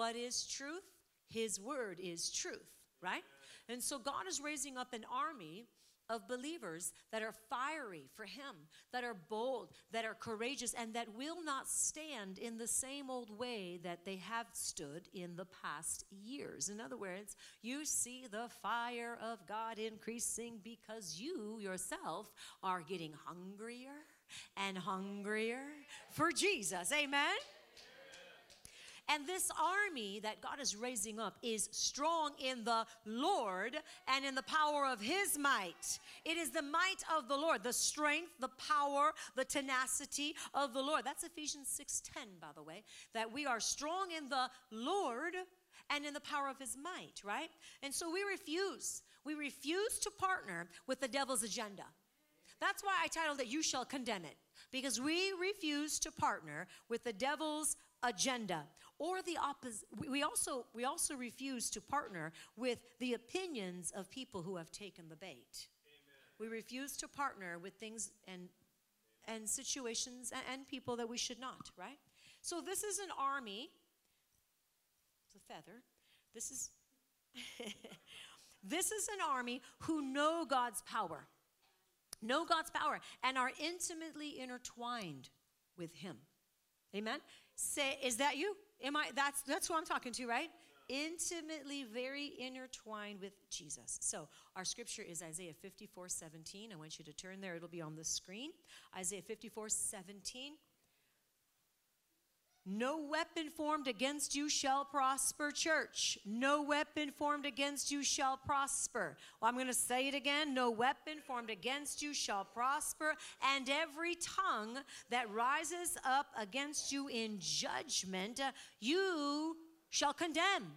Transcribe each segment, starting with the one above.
what is truth? His word is truth, right? And so God is raising up an army of believers that are fiery for Him, that are bold, that are courageous, and that will not stand in the same old way that they have stood in the past years. In other words, you see the fire of God increasing because you yourself are getting hungrier and hungrier for Jesus. Amen? And this army that God is raising up is strong in the Lord and in the power of his might. It is the might of the Lord, the strength, the power, the tenacity of the Lord. That's Ephesians 6:10 by the way, that we are strong in the Lord and in the power of his might, right? And so we refuse. We refuse to partner with the devil's agenda. That's why I titled it You Shall Condemn It because we refuse to partner with the devil's agenda or the opposite we also we also refuse to partner with the opinions of people who have taken the bait. Amen. we refuse to partner with things and and situations and, and people that we should not right? So this is an army. It's a feather. This is this is an army who know god's power. Know god's power and are intimately intertwined with him. Amen? Say is that you Am I that's that's who I'm talking to, right? Intimately, very intertwined with Jesus. So our scripture is Isaiah 54, 17. I want you to turn there, it'll be on the screen. Isaiah 54, 17. No weapon formed against you shall prosper, church. No weapon formed against you shall prosper. Well, I'm going to say it again. No weapon formed against you shall prosper, and every tongue that rises up against you in judgment, uh, you shall condemn.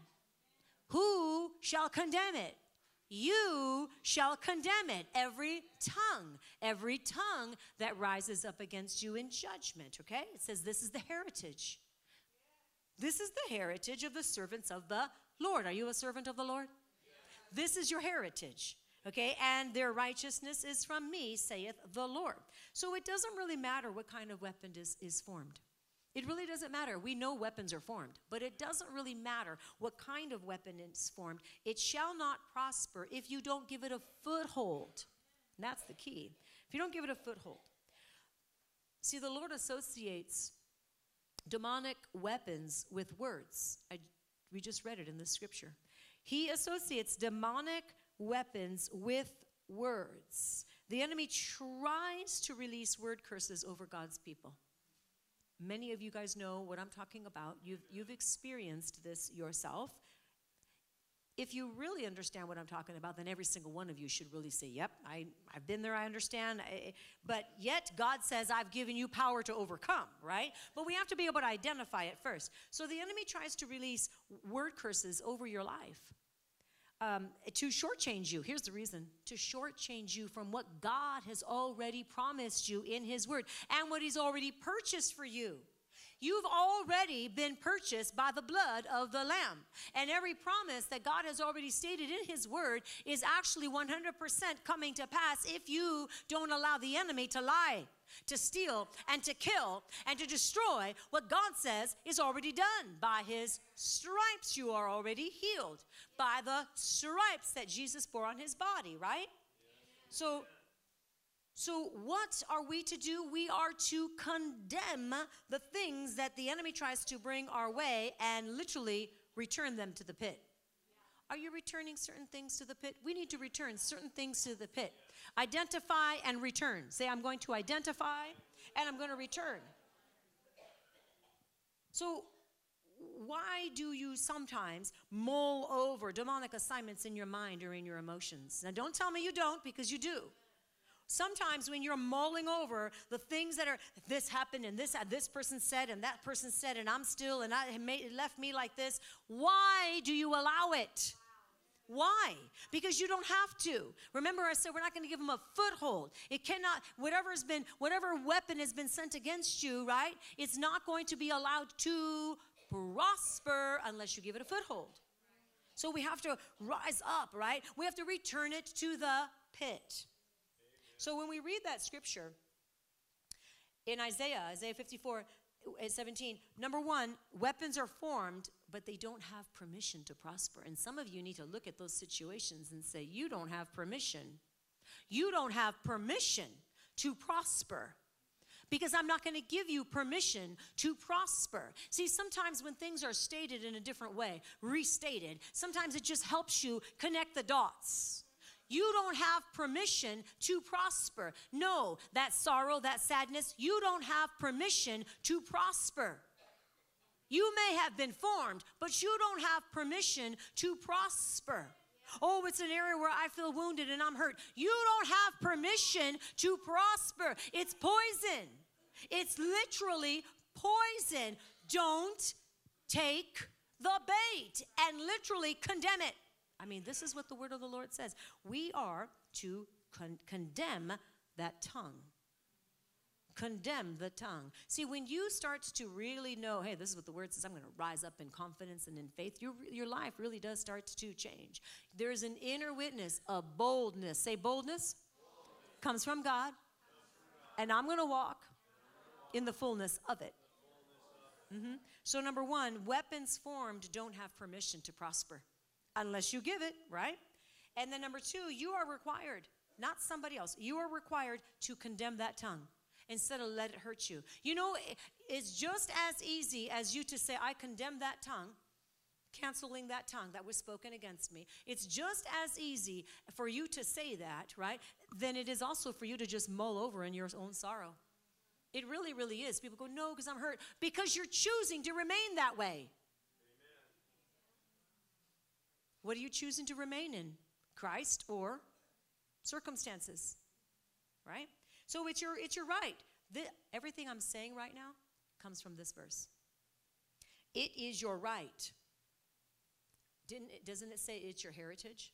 Who shall condemn it? you shall condemn it. Every tongue, every tongue that rises up against you in judgment, okay? It says this is the heritage. This is the heritage of the servants of the Lord. Are you a servant of the Lord? This is your heritage. Okay, and their righteousness is from me, saith the Lord. So it doesn't really matter what kind of weapon is, is formed. It really doesn't matter. We know weapons are formed, but it doesn't really matter what kind of weapon is formed. It shall not prosper if you don't give it a foothold. And that's the key. If you don't give it a foothold. See, the Lord associates demonic weapons with words. I, we just read it in the scripture. He associates demonic weapons with words. The enemy tries to release word curses over God's people. Many of you guys know what I'm talking about. You've, you've experienced this yourself. If you really understand what I'm talking about, then every single one of you should really say, Yep, I, I've been there, I understand. I, but yet, God says, I've given you power to overcome, right? But we have to be able to identify it first. So the enemy tries to release word curses over your life. Um, to shortchange you. Here's the reason to shortchange you from what God has already promised you in His Word and what He's already purchased for you. You've already been purchased by the blood of the Lamb. And every promise that God has already stated in His Word is actually 100% coming to pass if you don't allow the enemy to lie to steal and to kill and to destroy what God says is already done. By his stripes, you are already healed. By the stripes that Jesus bore on his body, right? So, so what are we to do? We are to condemn the things that the enemy tries to bring our way and literally return them to the pit. Are you returning certain things to the pit? We need to return certain things to the pit. Identify and return. Say, I'm going to identify and I'm going to return. So, why do you sometimes mull over demonic assignments in your mind or in your emotions? Now, don't tell me you don't because you do. Sometimes when you're mulling over the things that are this happened and this uh, this person said and that person said and I'm still and I it left me like this, why do you allow it? Why? Because you don't have to. Remember, I said we're not going to give them a foothold. It cannot, whatever has been, whatever weapon has been sent against you, right? It's not going to be allowed to prosper unless you give it a foothold. So we have to rise up, right? We have to return it to the pit. So when we read that scripture in Isaiah, Isaiah 54, at 17, number one, weapons are formed, but they don't have permission to prosper. And some of you need to look at those situations and say, You don't have permission. You don't have permission to prosper because I'm not going to give you permission to prosper. See, sometimes when things are stated in a different way, restated, sometimes it just helps you connect the dots. You don't have permission to prosper. No, that sorrow, that sadness, you don't have permission to prosper. You may have been formed, but you don't have permission to prosper. Oh, it's an area where I feel wounded and I'm hurt. You don't have permission to prosper. It's poison. It's literally poison. Don't take the bait and literally condemn it. I mean, this is what the word of the Lord says. We are to con- condemn that tongue. Condemn the tongue. See, when you start to really know, hey, this is what the word says, I'm going to rise up in confidence and in faith, your, your life really does start to change. There's an inner witness, a boldness. Say, boldness, boldness. comes from God, and I'm going to walk in the fullness of it. Mm-hmm. So, number one, weapons formed don't have permission to prosper unless you give it, right? And then number two, you are required, not somebody else, you are required to condemn that tongue instead of let it hurt you. You know, it's just as easy as you to say, I condemn that tongue, canceling that tongue that was spoken against me. It's just as easy for you to say that, right? Than it is also for you to just mull over in your own sorrow. It really, really is. People go, no, because I'm hurt. Because you're choosing to remain that way. What are you choosing to remain in? Christ or circumstances? Right? So it's your it's your right. The, everything I'm saying right now comes from this verse. It is your right. Didn't it, doesn't it say it's your heritage?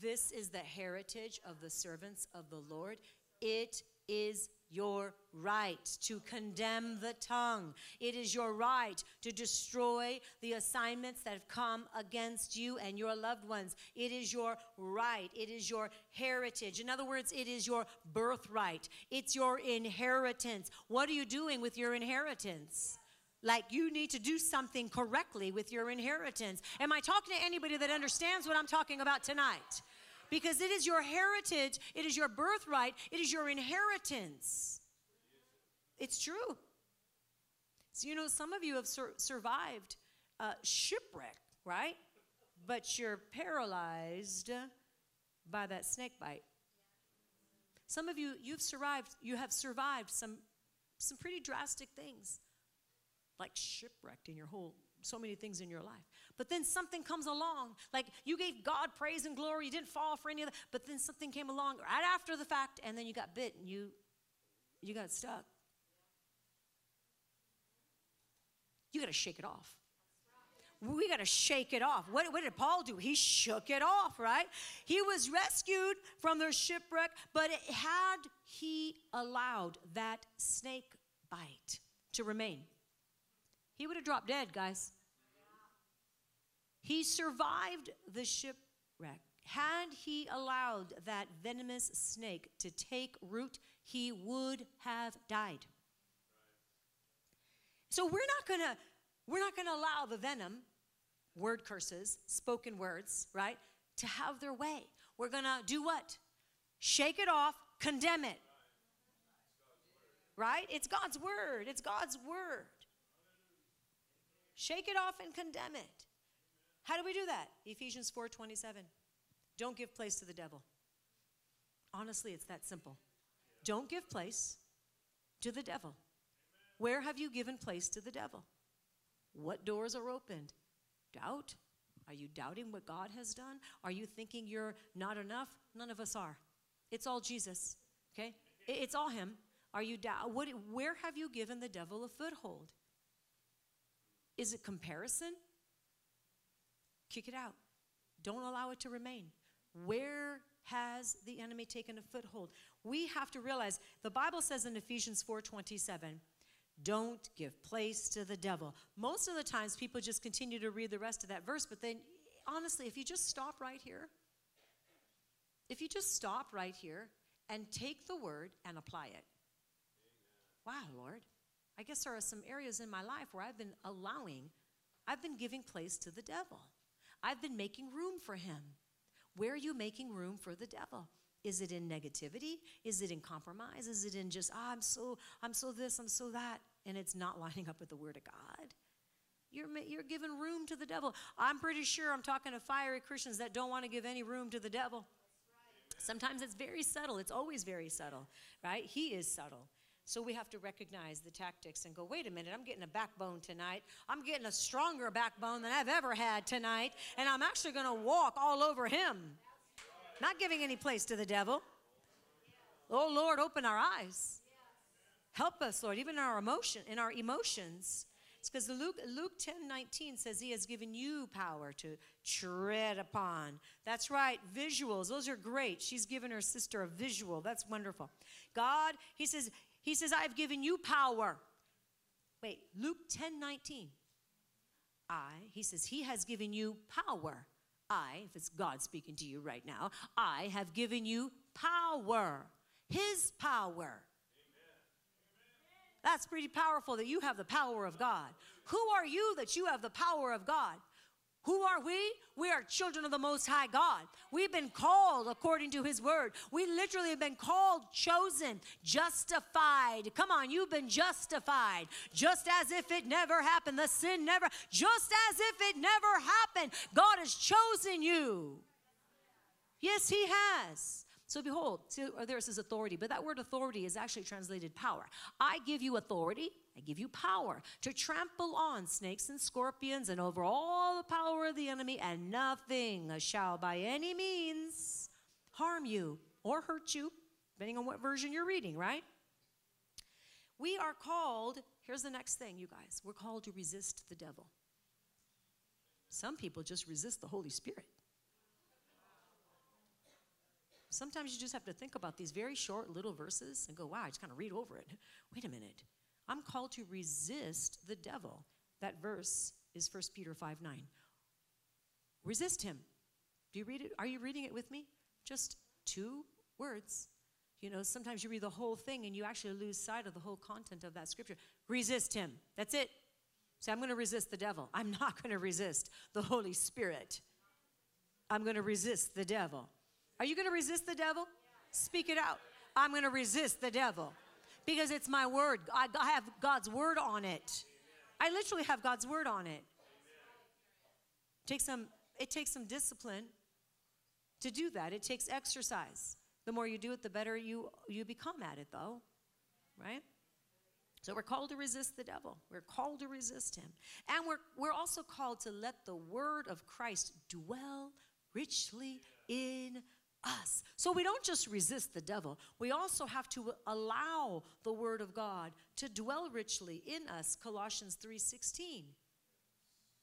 This is the heritage of the servants of the Lord. It is your right to condemn the tongue. It is your right to destroy the assignments that have come against you and your loved ones. It is your right. It is your heritage. In other words, it is your birthright. It's your inheritance. What are you doing with your inheritance? Like you need to do something correctly with your inheritance. Am I talking to anybody that understands what I'm talking about tonight? Because it is your heritage, it is your birthright, it is your inheritance. It's true. So, you know, some of you have sur- survived shipwreck, right? But you're paralyzed by that snake bite. Some of you, you've survived, you have survived some, some pretty drastic things, like shipwrecked in your whole, so many things in your life. But then something comes along, like you gave God praise and glory, you didn't fall for any of that, but then something came along right after the fact, and then you got bit and you you got stuck. You got to shake it off. We got to shake it off. What, what, did Paul do? He shook it off, right? He was rescued from their shipwreck, but had he allowed that snake bite to remain, he would have dropped dead, guys. He survived the shipwreck. Had he allowed that venomous snake to take root, he would have died. So we're not gonna we're not gonna allow the venom, word curses, spoken words, right, to have their way. We're gonna do what? Shake it off, condemn it. Right? It's God's word. It's God's word. Shake it off and condemn it. How do we do that? Ephesians 4:27. Don't give place to the devil. Honestly, it's that simple. Don't give place to the devil. Where have you given place to the devil? What doors are opened? Doubt? Are you doubting what God has done? Are you thinking you're not enough? None of us are. It's all Jesus, okay? It's all Him. Are you doubt? What, where have you given the devil a foothold? Is it comparison? Kick it out. Don't allow it to remain. Where has the enemy taken a foothold? We have to realize the Bible says in Ephesians 4:27, don't give place to the devil. Most of the times people just continue to read the rest of that verse, but then honestly, if you just stop right here, if you just stop right here and take the word and apply it. Wow, Lord. I guess there are some areas in my life where I've been allowing, I've been giving place to the devil. I've been making room for him. Where are you making room for the devil? Is it in negativity? Is it in compromise? Is it in just, oh, I'm so, I'm so this, I'm so that, and it's not lining up with the word of God? You're, you're giving room to the devil. I'm pretty sure I'm talking to fiery Christians that don't want to give any room to the devil. Sometimes it's very subtle. It's always very subtle, right? He is subtle. So we have to recognize the tactics and go, wait a minute, I'm getting a backbone tonight. I'm getting a stronger backbone than I've ever had tonight, and I'm actually going to walk all over him. Not giving any place to the devil. Oh Lord, open our eyes. Help us, Lord, even in our emotion, in our emotions. It's because Luke, Luke 10 19 says he has given you power to tread upon. That's right, visuals. Those are great. She's given her sister a visual. That's wonderful. God, he says, he says, I've given you power. Wait, Luke 10 19. I, he says, He has given you power. I, if it's God speaking to you right now, I have given you power. His power. That's pretty powerful that you have the power of God. Who are you that you have the power of God? Who are we? We are children of the Most High God. We've been called according to His Word. We literally have been called, chosen, justified. Come on, you've been justified. Just as if it never happened. The sin never, just as if it never happened. God has chosen you. Yes, He has. So behold, see, there's his authority, but that word authority is actually translated power. I give you authority, I give you power to trample on snakes and scorpions and over all the power of the enemy, and nothing shall by any means harm you or hurt you, depending on what version you're reading, right? We are called, here's the next thing, you guys, we're called to resist the devil. Some people just resist the Holy Spirit. Sometimes you just have to think about these very short little verses and go, wow, I just kind of read over it. Wait a minute. I'm called to resist the devil. That verse is 1 Peter 5 9. Resist him. Do you read it? Are you reading it with me? Just two words. You know, sometimes you read the whole thing and you actually lose sight of the whole content of that scripture. Resist him. That's it. Say, I'm going to resist the devil. I'm not going to resist the Holy Spirit. I'm going to resist the devil. Are you going to resist the devil? Speak it out. I'm going to resist the devil because it's my word. I have God's word on it. I literally have God's word on it. It takes some, it takes some discipline to do that. It takes exercise. The more you do it, the better you, you become at it, though. Right? So we're called to resist the devil. We're called to resist him. And we're, we're also called to let the word of Christ dwell richly in us. So we don't just resist the devil, we also have to allow the word of God to dwell richly in us. Colossians 3:16.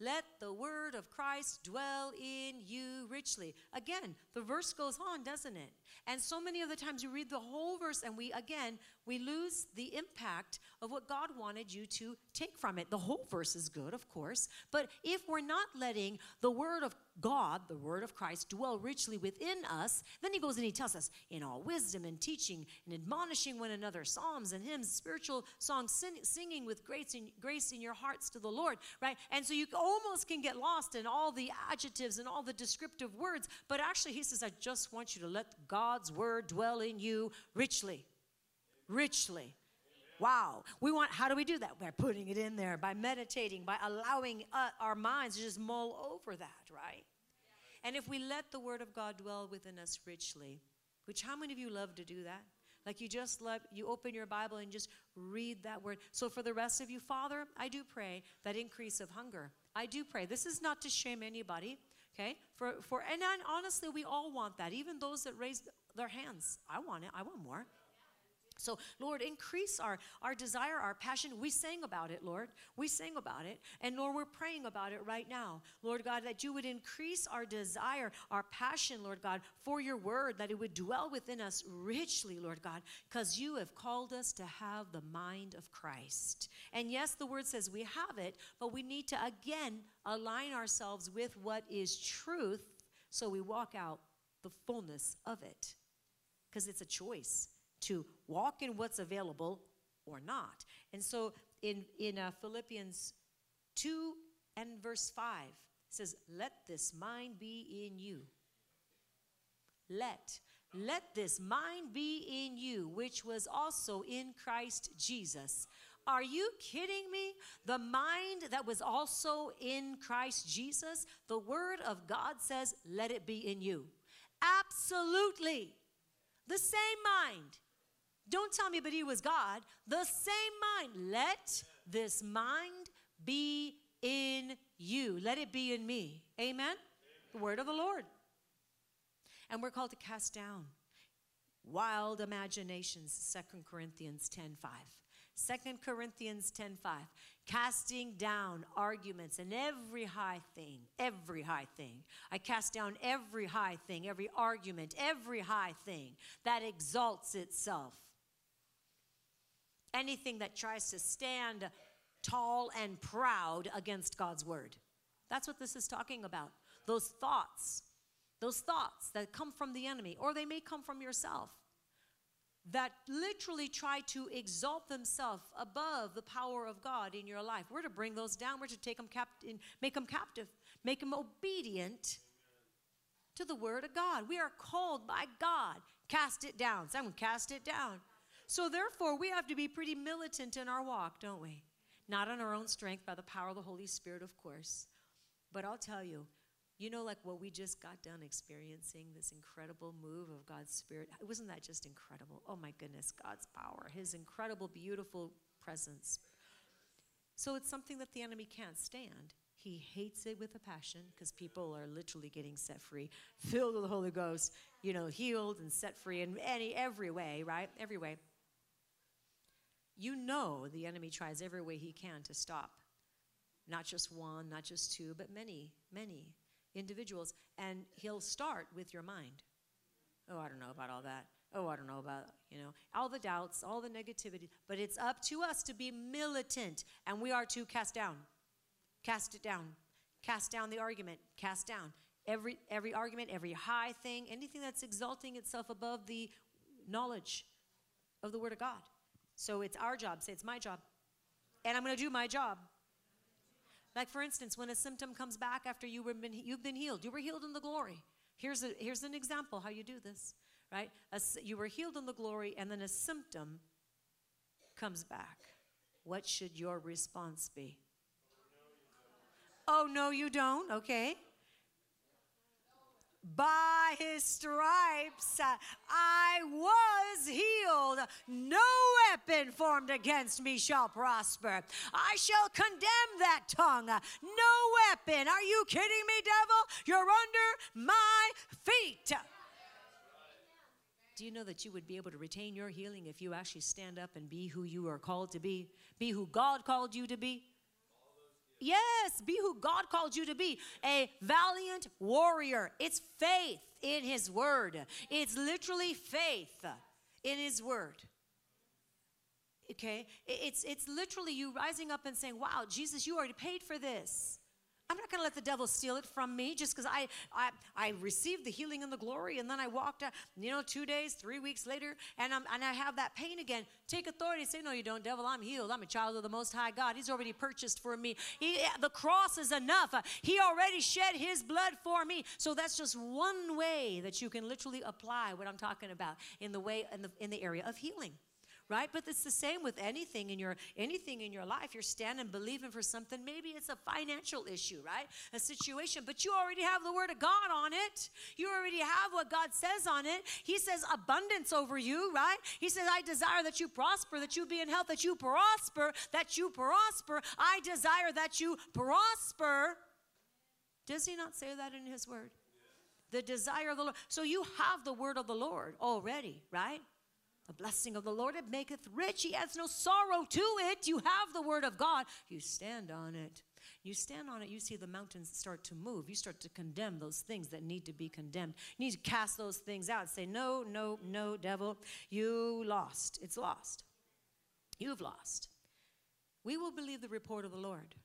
Let the word of Christ dwell in you richly. Again, the verse goes on, doesn't it? And so many of the times you read the whole verse and we, again, we lose the impact of what God wanted you to take from it. The whole verse is good, of course, but if we're not letting the word of God, the word of Christ, dwell richly within us, then he goes and he tells us in all wisdom and teaching and admonishing one another, psalms and hymns, spiritual songs, sing, singing with grace in, grace in your hearts to the Lord, right? And so you almost can get lost in all the adjectives and all the descriptive words, but actually he says, I just want you to let God's word dwell in you richly. Richly. Wow. We want, how do we do that? By putting it in there, by meditating, by allowing uh, our minds to just mull over that, right? And if we let the Word of God dwell within us richly, which how many of you love to do that? Like you just love, you open your Bible and just read that word. So for the rest of you, Father, I do pray that increase of hunger. I do pray. This is not to shame anybody, okay? For for and honestly, we all want that. Even those that raise their hands, I want it. I want more. So, Lord, increase our, our desire, our passion. We sang about it, Lord. We sang about it. And Lord, we're praying about it right now. Lord God, that you would increase our desire, our passion, Lord God, for your word, that it would dwell within us richly, Lord God, because you have called us to have the mind of Christ. And yes, the word says we have it, but we need to again align ourselves with what is truth so we walk out the fullness of it. Because it's a choice to walk in what's available or not. And so in, in uh, Philippians 2 and verse 5. It says, Let this mind be in you. Let. Let this mind be in you, which was also in Christ Jesus. Are you kidding me? The mind that was also in Christ Jesus, the Word of God says, let it be in you. Absolutely. The same mind. Don't tell me, but He was God. The same mind. Let this mind be in you. Let it be in me. Amen? Amen. The Word of the Lord. And we're called to cast down wild imaginations, Second Corinthians 10 5. Second Corinthians 10 5. Casting down arguments and every high thing, every high thing. I cast down every high thing, every argument, every high thing that exalts itself. Anything that tries to stand tall and proud against God's word. That's what this is talking about. Those thoughts, those thoughts that come from the enemy, or they may come from yourself that literally try to exalt themselves above the power of God in your life. We're to bring those down. We're to take them captive, make them captive, make them obedient to the word of God. We are called by God. Cast it down. Someone cast it down. So therefore, we have to be pretty militant in our walk, don't we? Not on our own strength, by the power of the Holy Spirit, of course. But I'll tell you, you know, like what we just got done experiencing, this incredible move of God's Spirit. Wasn't that just incredible? Oh my goodness, God's power, His incredible, beautiful presence. So it's something that the enemy can't stand. He hates it with a passion because people are literally getting set free, filled with the Holy Ghost, you know, healed and set free in any every way, right? Every way. You know the enemy tries every way he can to stop. Not just one, not just two, but many, many individuals, and he'll start with your mind. Oh, I don't know about all that. Oh, I don't know about, you know, all the doubts, all the negativity. But it's up to us to be militant, and we are to cast down. Cast it down. Cast down the argument. Cast down every every argument, every high thing, anything that's exalting itself above the knowledge of the Word of God. So it's our job. Say it's my job, and I'm going to do my job. Like, for instance, when a symptom comes back after you were been, you've been healed, you were healed in the glory. Here's, a, here's an example how you do this, right? A, you were healed in the glory, and then a symptom comes back. What should your response be? Oh, no, you don't? Okay. By his stripes uh, I was healed. No weapon formed against me shall prosper. I shall condemn that tongue. No weapon. Are you kidding me, devil? You're under my feet. Do you know that you would be able to retain your healing if you actually stand up and be who you are called to be? Be who God called you to be? Yes, be who God called you to be a valiant warrior. It's faith in His Word, it's literally faith in His Word. Okay? It's, it's literally you rising up and saying, Wow, Jesus, you already paid for this. I'm not going to let the devil steal it from me just because I, I, I received the healing and the glory and then I walked out, you know, two days, three weeks later, and, I'm, and I have that pain again. Take authority. Say, no, you don't, devil. I'm healed. I'm a child of the Most High God. He's already purchased for me. He, the cross is enough. He already shed his blood for me. So that's just one way that you can literally apply what I'm talking about in the way, in the, in the area of healing right? But it's the same with anything in your anything in your life. You're standing believing for something. Maybe it's a financial issue right? A situation but you already have the word of god on it. You already have what god says on it. He says abundance over you right? He says i desire that you prosper that you be in health that you prosper that you prosper. I desire that you prosper. Does he not say that in his word? The desire of the Lord. So you have the word of the Lord already, right? The blessing of the Lord, it maketh rich. He adds no sorrow to it. You have the word of God. You stand on it. You stand on it, you see the mountains start to move. You start to condemn those things that need to be condemned. You need to cast those things out. Say, no, no, no, devil. You lost. It's lost. You've lost. We will believe the report of the Lord.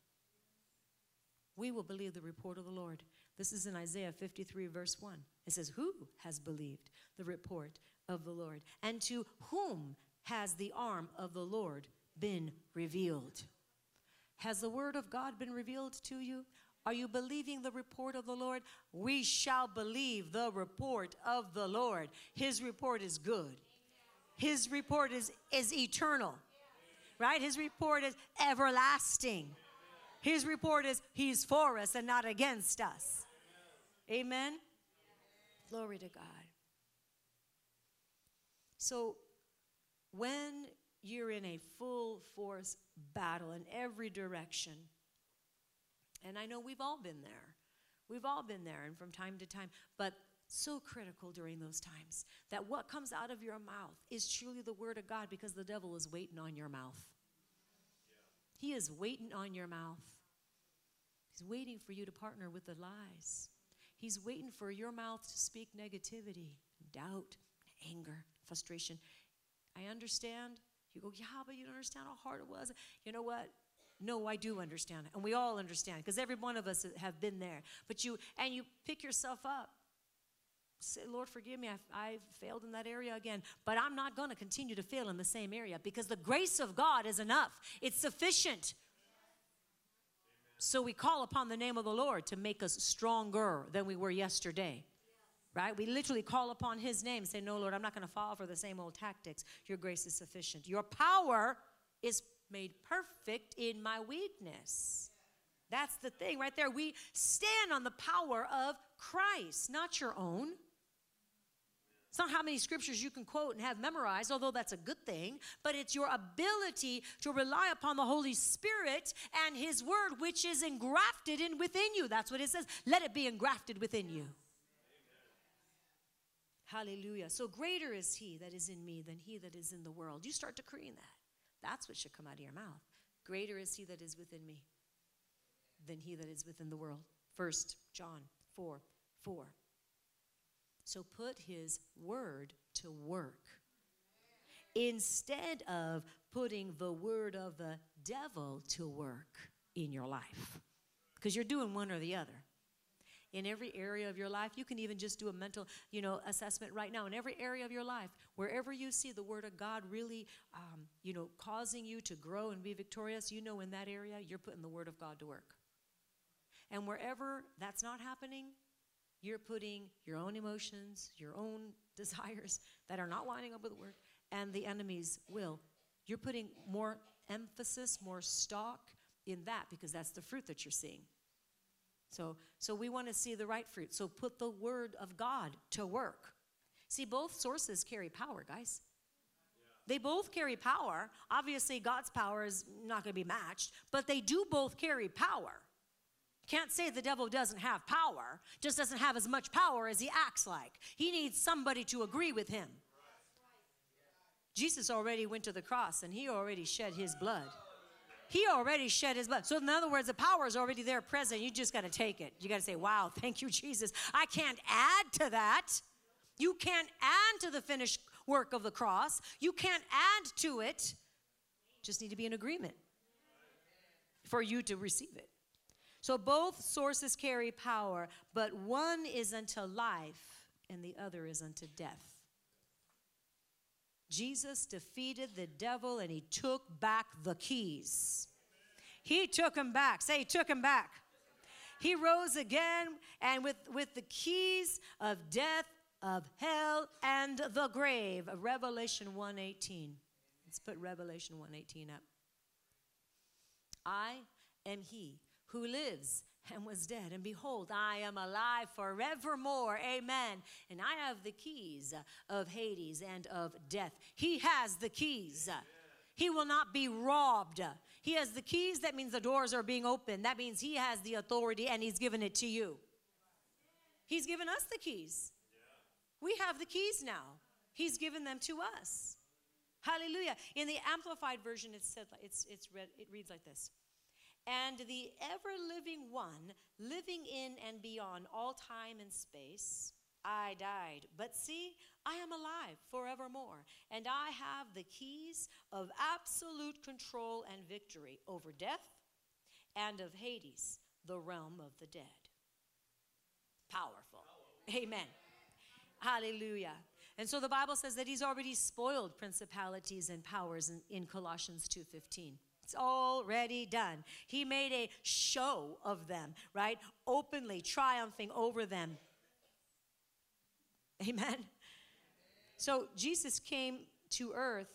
We will believe the report of the Lord. This is in Isaiah 53, verse 1. It says, Who has believed the report of the Lord? And to whom has the arm of the Lord been revealed. Has the word of God been revealed to you? Are you believing the report of the Lord? We shall believe the report of the Lord. His report is good. His report is, is eternal, right? His report is everlasting. His report is He's for us and not against us. Amen? Glory to God. So, when you're in a full force battle in every direction, and I know we've all been there. We've all been there, and from time to time, but so critical during those times that what comes out of your mouth is truly the word of God because the devil is waiting on your mouth. He is waiting on your mouth. He's waiting for you to partner with the lies. He's waiting for your mouth to speak negativity, doubt, anger, frustration. I understand. You go, yeah, but you don't understand how hard it was. You know what? No, I do understand. And we all understand because every one of us have been there. But you, and you pick yourself up. Say, Lord, forgive me. I've, I've failed in that area again. But I'm not going to continue to fail in the same area because the grace of God is enough, it's sufficient. So we call upon the name of the Lord to make us stronger than we were yesterday. Right? We literally call upon his name say, No, Lord, I'm not going to fall for the same old tactics. Your grace is sufficient. Your power is made perfect in my weakness. That's the thing right there. We stand on the power of Christ, not your own. It's not how many scriptures you can quote and have memorized, although that's a good thing, but it's your ability to rely upon the Holy Spirit and His Word, which is engrafted in within you. That's what it says. Let it be engrafted within you. Hallelujah. So greater is He that is in me than He that is in the world. You start decreeing that. That's what should come out of your mouth. Greater is He that is within me than He that is within the world. First John 4 4. So put his word to work. Instead of putting the word of the devil to work in your life. Because you're doing one or the other. In every area of your life, you can even just do a mental, you know, assessment right now. In every area of your life, wherever you see the Word of God really, um, you know, causing you to grow and be victorious, you know, in that area, you're putting the Word of God to work. And wherever that's not happening, you're putting your own emotions, your own desires that are not lining up with the word, and the enemy's will. You're putting more emphasis, more stock in that because that's the fruit that you're seeing. So, so we want to see the right fruit. So put the word of God to work. See, both sources carry power, guys. They both carry power. Obviously, God's power is not going to be matched, but they do both carry power. Can't say the devil doesn't have power, just doesn't have as much power as he acts like. He needs somebody to agree with him. Jesus already went to the cross and he already shed his blood. He already shed his blood. So, in other words, the power is already there present. You just got to take it. You got to say, Wow, thank you, Jesus. I can't add to that. You can't add to the finished work of the cross. You can't add to it. Just need to be in agreement for you to receive it. So both sources carry power, but one is unto life and the other is unto death. Jesus defeated the devil and he took back the keys. He took him back. Say, he took him back. He rose again and with, with the keys of death, of hell, and the grave. Revelation 1:18. Let's put Revelation 1:18 up. I am he who lives and was dead. And behold, I am alive forevermore. Amen. And I have the keys of Hades and of death. He has the keys. He will not be robbed. He has the keys. That means the doors are being opened. That means He has the authority and He's given it to you. He's given us the keys. We have the keys now. He's given them to us. Hallelujah. In the amplified version, it's said it's it's read it reads like this and the ever living one, living in and beyond all time and space. I died, but see, I am alive forevermore, and I have the keys of absolute control and victory over death and of Hades, the realm of the dead. Powerful. Amen. Hallelujah. And so the Bible says that he's already spoiled principalities and powers in, in Colossians 2:15. It's already done. He made a show of them, right? Openly triumphing over them. Amen. So Jesus came to earth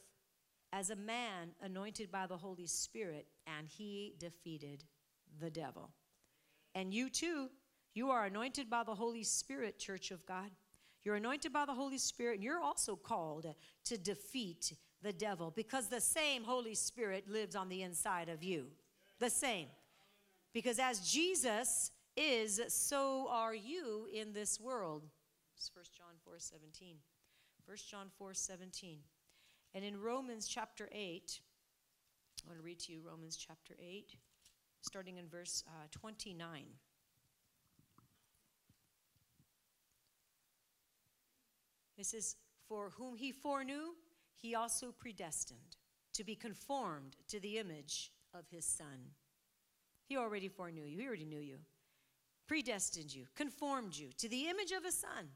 as a man anointed by the Holy Spirit, and he defeated the devil. And you too, you are anointed by the Holy Spirit, Church of God. You're anointed by the Holy Spirit, and you're also called to defeat the devil because the same Holy Spirit lives on the inside of you. The same. Because as Jesus is, so are you in this world. It's 1 John 4 17. 1 John 4 17. And in Romans chapter 8, I want to read to you Romans chapter 8, starting in verse uh, 29. It says, For whom he foreknew, he also predestined to be conformed to the image of his Son. He already foreknew you, he already knew you, predestined you, conformed you to the image of his Son,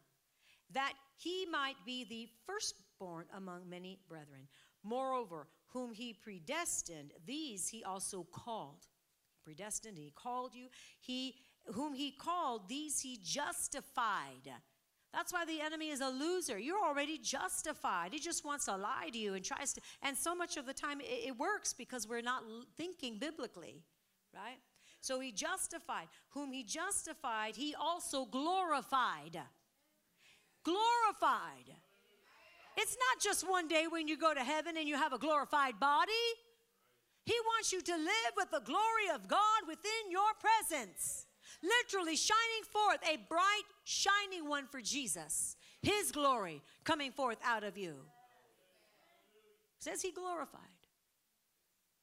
that he might be the firstborn among many brethren. Moreover, whom he predestined, these he also called. Predestined, he called you. He whom he called, these he justified. That's why the enemy is a loser. You're already justified. He just wants to lie to you and tries to. And so much of the time it, it works because we're not thinking biblically, right? So he justified. Whom he justified, he also glorified. Glorified. It's not just one day when you go to heaven and you have a glorified body. He wants you to live with the glory of God within your presence literally shining forth a bright, shining one for Jesus. His glory coming forth out of you. Says he glorified.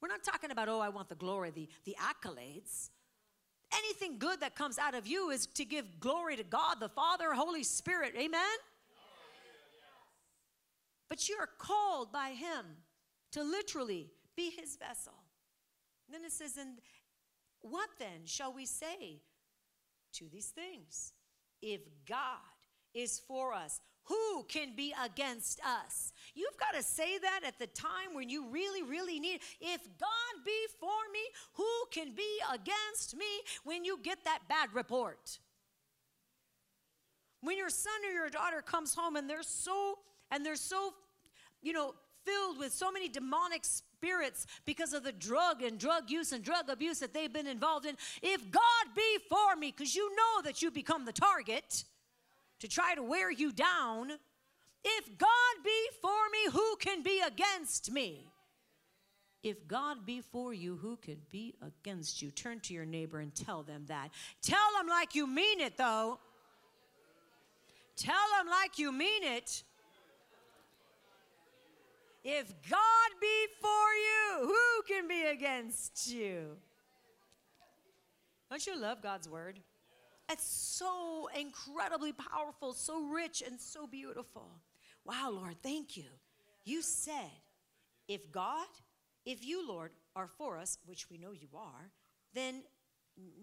We're not talking about, oh, I want the glory, the, the accolades. Anything good that comes out of you is to give glory to God, the Father, Holy Spirit. Amen? But you're called by Him to literally be His vessel. And then it says, and what then shall we say to these things. If God is for us, who can be against us? You've got to say that at the time when you really, really need. it. If God be for me, who can be against me when you get that bad report? When your son or your daughter comes home and they're so and they're so, you know, filled with so many demonic spirits because of the drug and drug use and drug abuse that they've been involved in. If God be for me, because you know that you become the target to try to wear you down. If God be for me, who can be against me? If God be for you, who can be against you? Turn to your neighbor and tell them that. Tell them like you mean it, though. Tell them like you mean it. If God be for you, who can be against you? Don't you love God's word? It's so incredibly powerful, so rich, and so beautiful. Wow, Lord, thank you. You said, if God, if you, Lord, are for us, which we know you are, then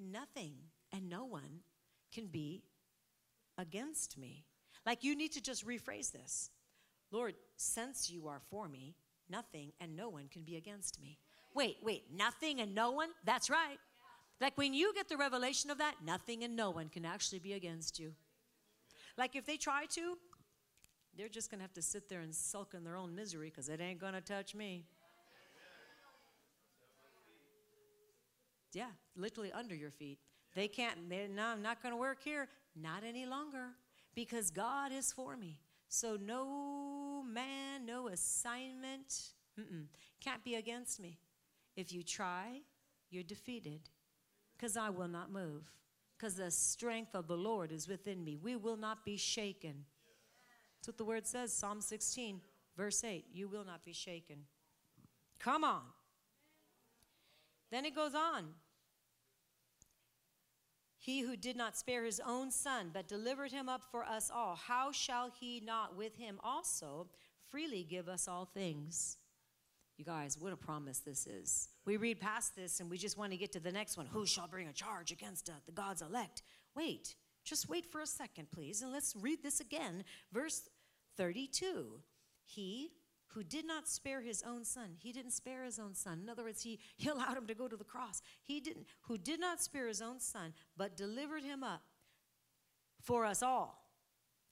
nothing and no one can be against me. Like you need to just rephrase this. Lord, since you are for me, nothing and no one can be against me. Wait, wait, nothing and no one? That's right. Like when you get the revelation of that, nothing and no one can actually be against you. Like if they try to, they're just going to have to sit there and sulk in their own misery because it ain't going to touch me. Yeah, literally under your feet. They can't, no, I'm not going to work here. Not any longer because God is for me. So no man, no assignment can't be against me. If you try, you're defeated because I will not move because the strength of the Lord is within me. We will not be shaken. That's what the word says, Psalm 16, verse 8. You will not be shaken. Come on. Then it goes on. He who did not spare his own son, but delivered him up for us all, how shall he not with him also freely give us all things? You guys, what a promise this is. We read past this and we just want to get to the next one. Who shall bring a charge against uh, the God's elect? Wait, just wait for a second, please, and let's read this again. Verse 32. He who did not spare his own son. He didn't spare his own son. In other words, he, he allowed him to go to the cross. He didn't, who did not spare his own son, but delivered him up for us all.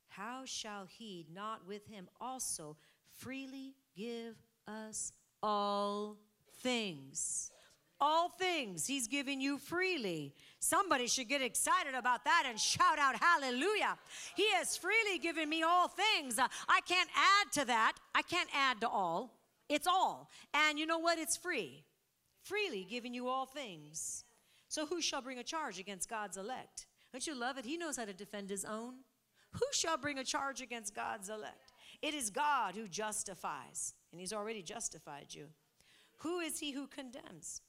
How shall he not with him also freely give us all things? All things he's giving you freely. Somebody should get excited about that and shout out hallelujah. He has freely given me all things. I can't add to that. I can't add to all. It's all. And you know what? It's free. Freely giving you all things. So who shall bring a charge against God's elect? Don't you love it? He knows how to defend his own. Who shall bring a charge against God's elect? It is God who justifies, and he's already justified you. Who is he who condemns?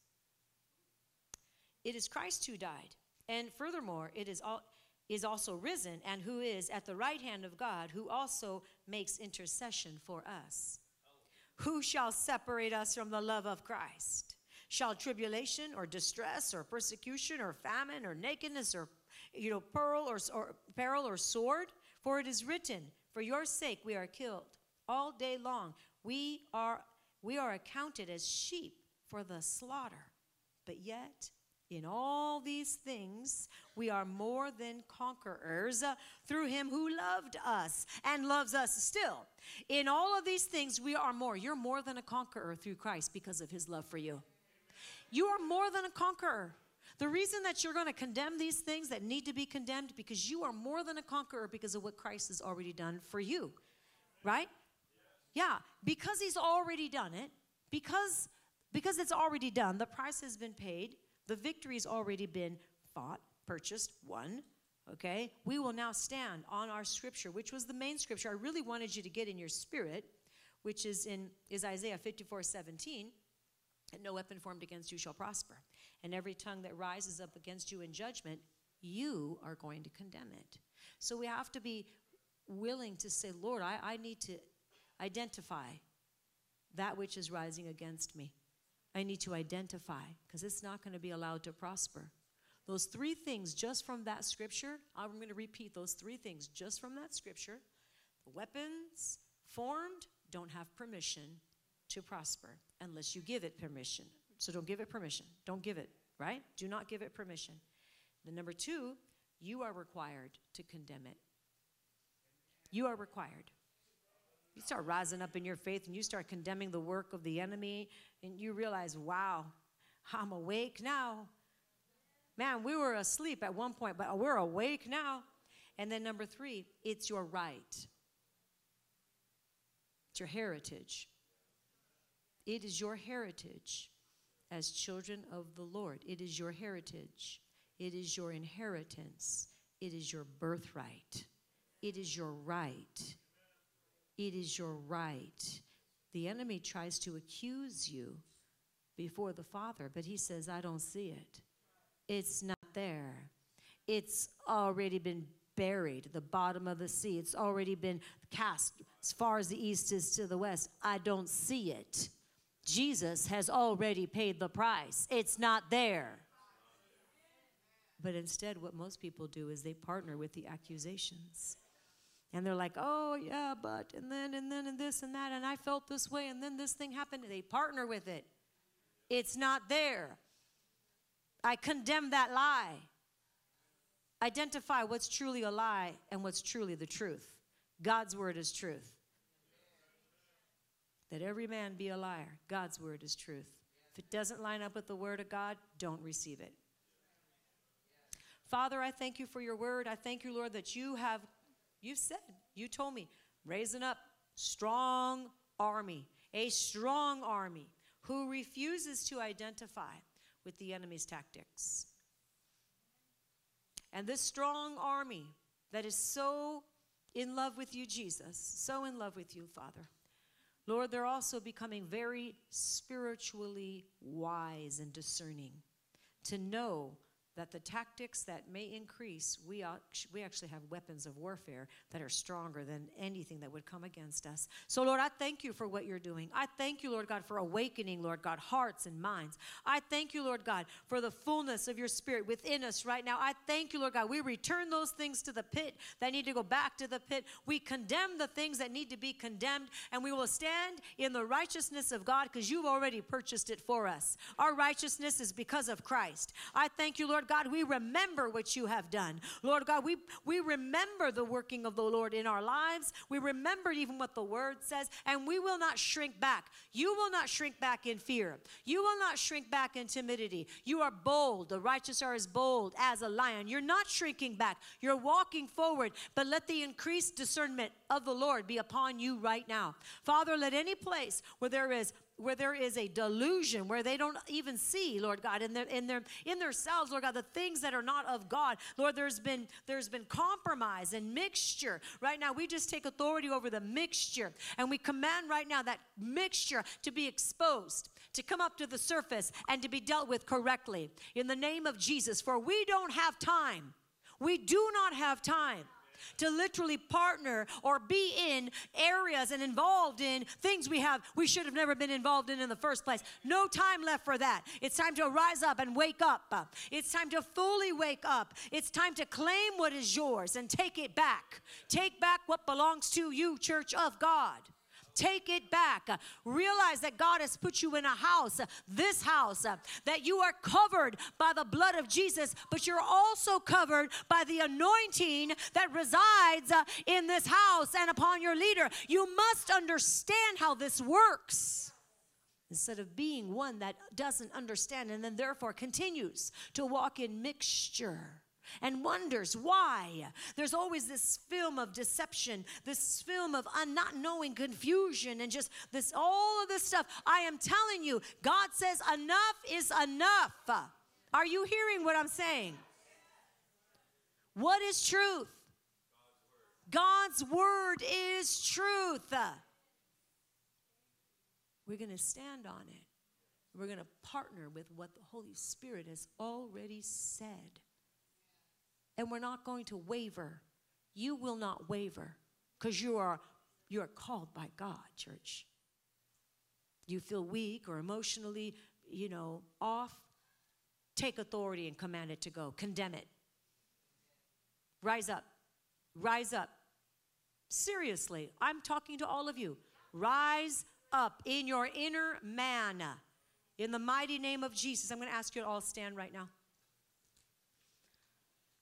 It is Christ who died. And furthermore, it is, all, is also risen and who is at the right hand of God, who also makes intercession for us. Who shall separate us from the love of Christ? Shall tribulation or distress or persecution or famine or nakedness or you know peril or, or peril or sword? For it is written, For your sake we are killed all day long. We are we are accounted as sheep for the slaughter. But yet in all these things, we are more than conquerors uh, through him who loved us and loves us still. In all of these things, we are more. You're more than a conqueror through Christ because of his love for you. You are more than a conqueror. The reason that you're going to condemn these things that need to be condemned because you are more than a conqueror because of what Christ has already done for you. Right? Yeah, because he's already done it, because because it's already done, the price has been paid the victory's already been fought, purchased, won. Okay? We will now stand on our scripture, which was the main scripture I really wanted you to get in your spirit, which is in is Isaiah 54 17. And no weapon formed against you shall prosper. And every tongue that rises up against you in judgment, you are going to condemn it. So we have to be willing to say, Lord, I, I need to identify that which is rising against me. I need to identify because it's not going to be allowed to prosper. Those three things just from that scripture, I'm going to repeat those three things just from that scripture. The weapons formed don't have permission to prosper unless you give it permission. So don't give it permission. Don't give it, right? Do not give it permission. The number two, you are required to condemn it. You are required. You start rising up in your faith and you start condemning the work of the enemy, and you realize, wow, I'm awake now. Man, we were asleep at one point, but we're awake now. And then number three, it's your right. It's your heritage. It is your heritage as children of the Lord. It is your heritage. It is your inheritance. It is your birthright. It is your right. It is your right. The enemy tries to accuse you before the Father, but he says, I don't see it. It's not there. It's already been buried, the bottom of the sea. It's already been cast as far as the east is to the west. I don't see it. Jesus has already paid the price. It's not there. But instead, what most people do is they partner with the accusations. And they're like, oh, yeah, but, and then, and then, and this, and that, and I felt this way, and then this thing happened. They partner with it. It's not there. I condemn that lie. Identify what's truly a lie and what's truly the truth. God's word is truth. That every man be a liar. God's word is truth. If it doesn't line up with the word of God, don't receive it. Father, I thank you for your word. I thank you, Lord, that you have you said, you told me, raising up strong army, a strong army who refuses to identify with the enemy's tactics. And this strong army that is so in love with you, Jesus, so in love with you, Father. Lord, they're also becoming very spiritually wise and discerning to know that the tactics that may increase, we, we actually have weapons of warfare that are stronger than anything that would come against us. So, Lord, I thank you for what you're doing. I thank you, Lord God, for awakening, Lord God, hearts and minds. I thank you, Lord God, for the fullness of your spirit within us right now. I thank you, Lord God. We return those things to the pit that need to go back to the pit. We condemn the things that need to be condemned, and we will stand in the righteousness of God because you've already purchased it for us. Our righteousness is because of Christ. I thank you, Lord God, we remember what you have done. Lord God, we, we remember the working of the Lord in our lives. We remember even what the word says, and we will not shrink back. You will not shrink back in fear. You will not shrink back in timidity. You are bold. The righteous are as bold as a lion. You're not shrinking back. You're walking forward, but let the increased discernment of the Lord be upon you right now. Father, let any place where there is where there is a delusion where they don't even see lord god in their in their in themselves lord god the things that are not of god. Lord there's been there's been compromise and mixture. Right now we just take authority over the mixture and we command right now that mixture to be exposed to come up to the surface and to be dealt with correctly. In the name of jesus for we don't have time. We do not have time to literally partner or be in areas and involved in things we have we should have never been involved in in the first place. No time left for that. It's time to rise up and wake up. It's time to fully wake up. It's time to claim what is yours and take it back. Take back what belongs to you, church of God. Take it back. Realize that God has put you in a house, this house, that you are covered by the blood of Jesus, but you're also covered by the anointing that resides uh, in this house and upon your leader. You must understand how this works instead of being one that doesn't understand and then therefore continues to walk in mixture and wonders why. There's always this film of deception, this film of not knowing confusion, and just this all of this stuff. I am telling you, God says enough is enough. Are you hearing what I'm saying? What is truth? God's word is truth. We're going to stand on it. We're going to partner with what the Holy Spirit has already said and we're not going to waver. You will not waver because you are you are called by God, church. You feel weak or emotionally, you know, off, take authority and command it to go. Condemn it. Rise up. Rise up. Seriously, I'm talking to all of you. Rise up in your inner man. In the mighty name of Jesus, I'm going to ask you to all stand right now.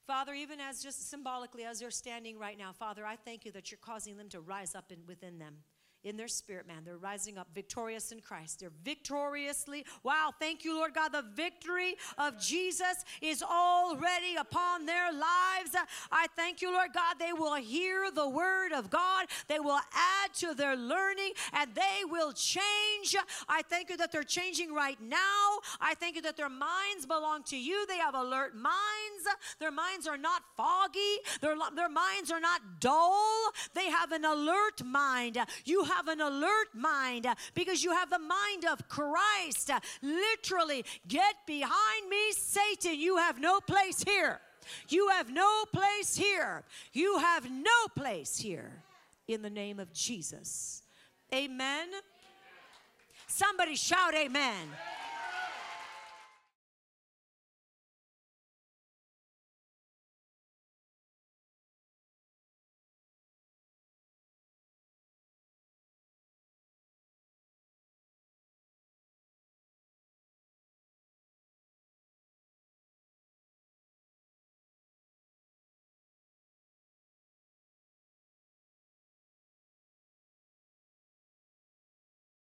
Father, even as just symbolically as they're standing right now, Father, I thank you that you're causing them to rise up in, within them in their spirit, man. They're rising up victorious in Christ. They're victoriously. Wow, thank you, Lord God. The victory of Jesus is already upon their lives. I thank you, Lord God. They will hear the word of God, they will add to their learning, and they will change. I thank you that they're changing right now. I thank you that their minds belong to you. They have alert minds. Their minds are not foggy, their, their minds are not dull. They have an alert mind. You have have an alert mind uh, because you have the mind of Christ. Uh, literally, get behind me, Satan. You have no place here. You have no place here. You have no place here in the name of Jesus. Amen. Somebody shout, Amen.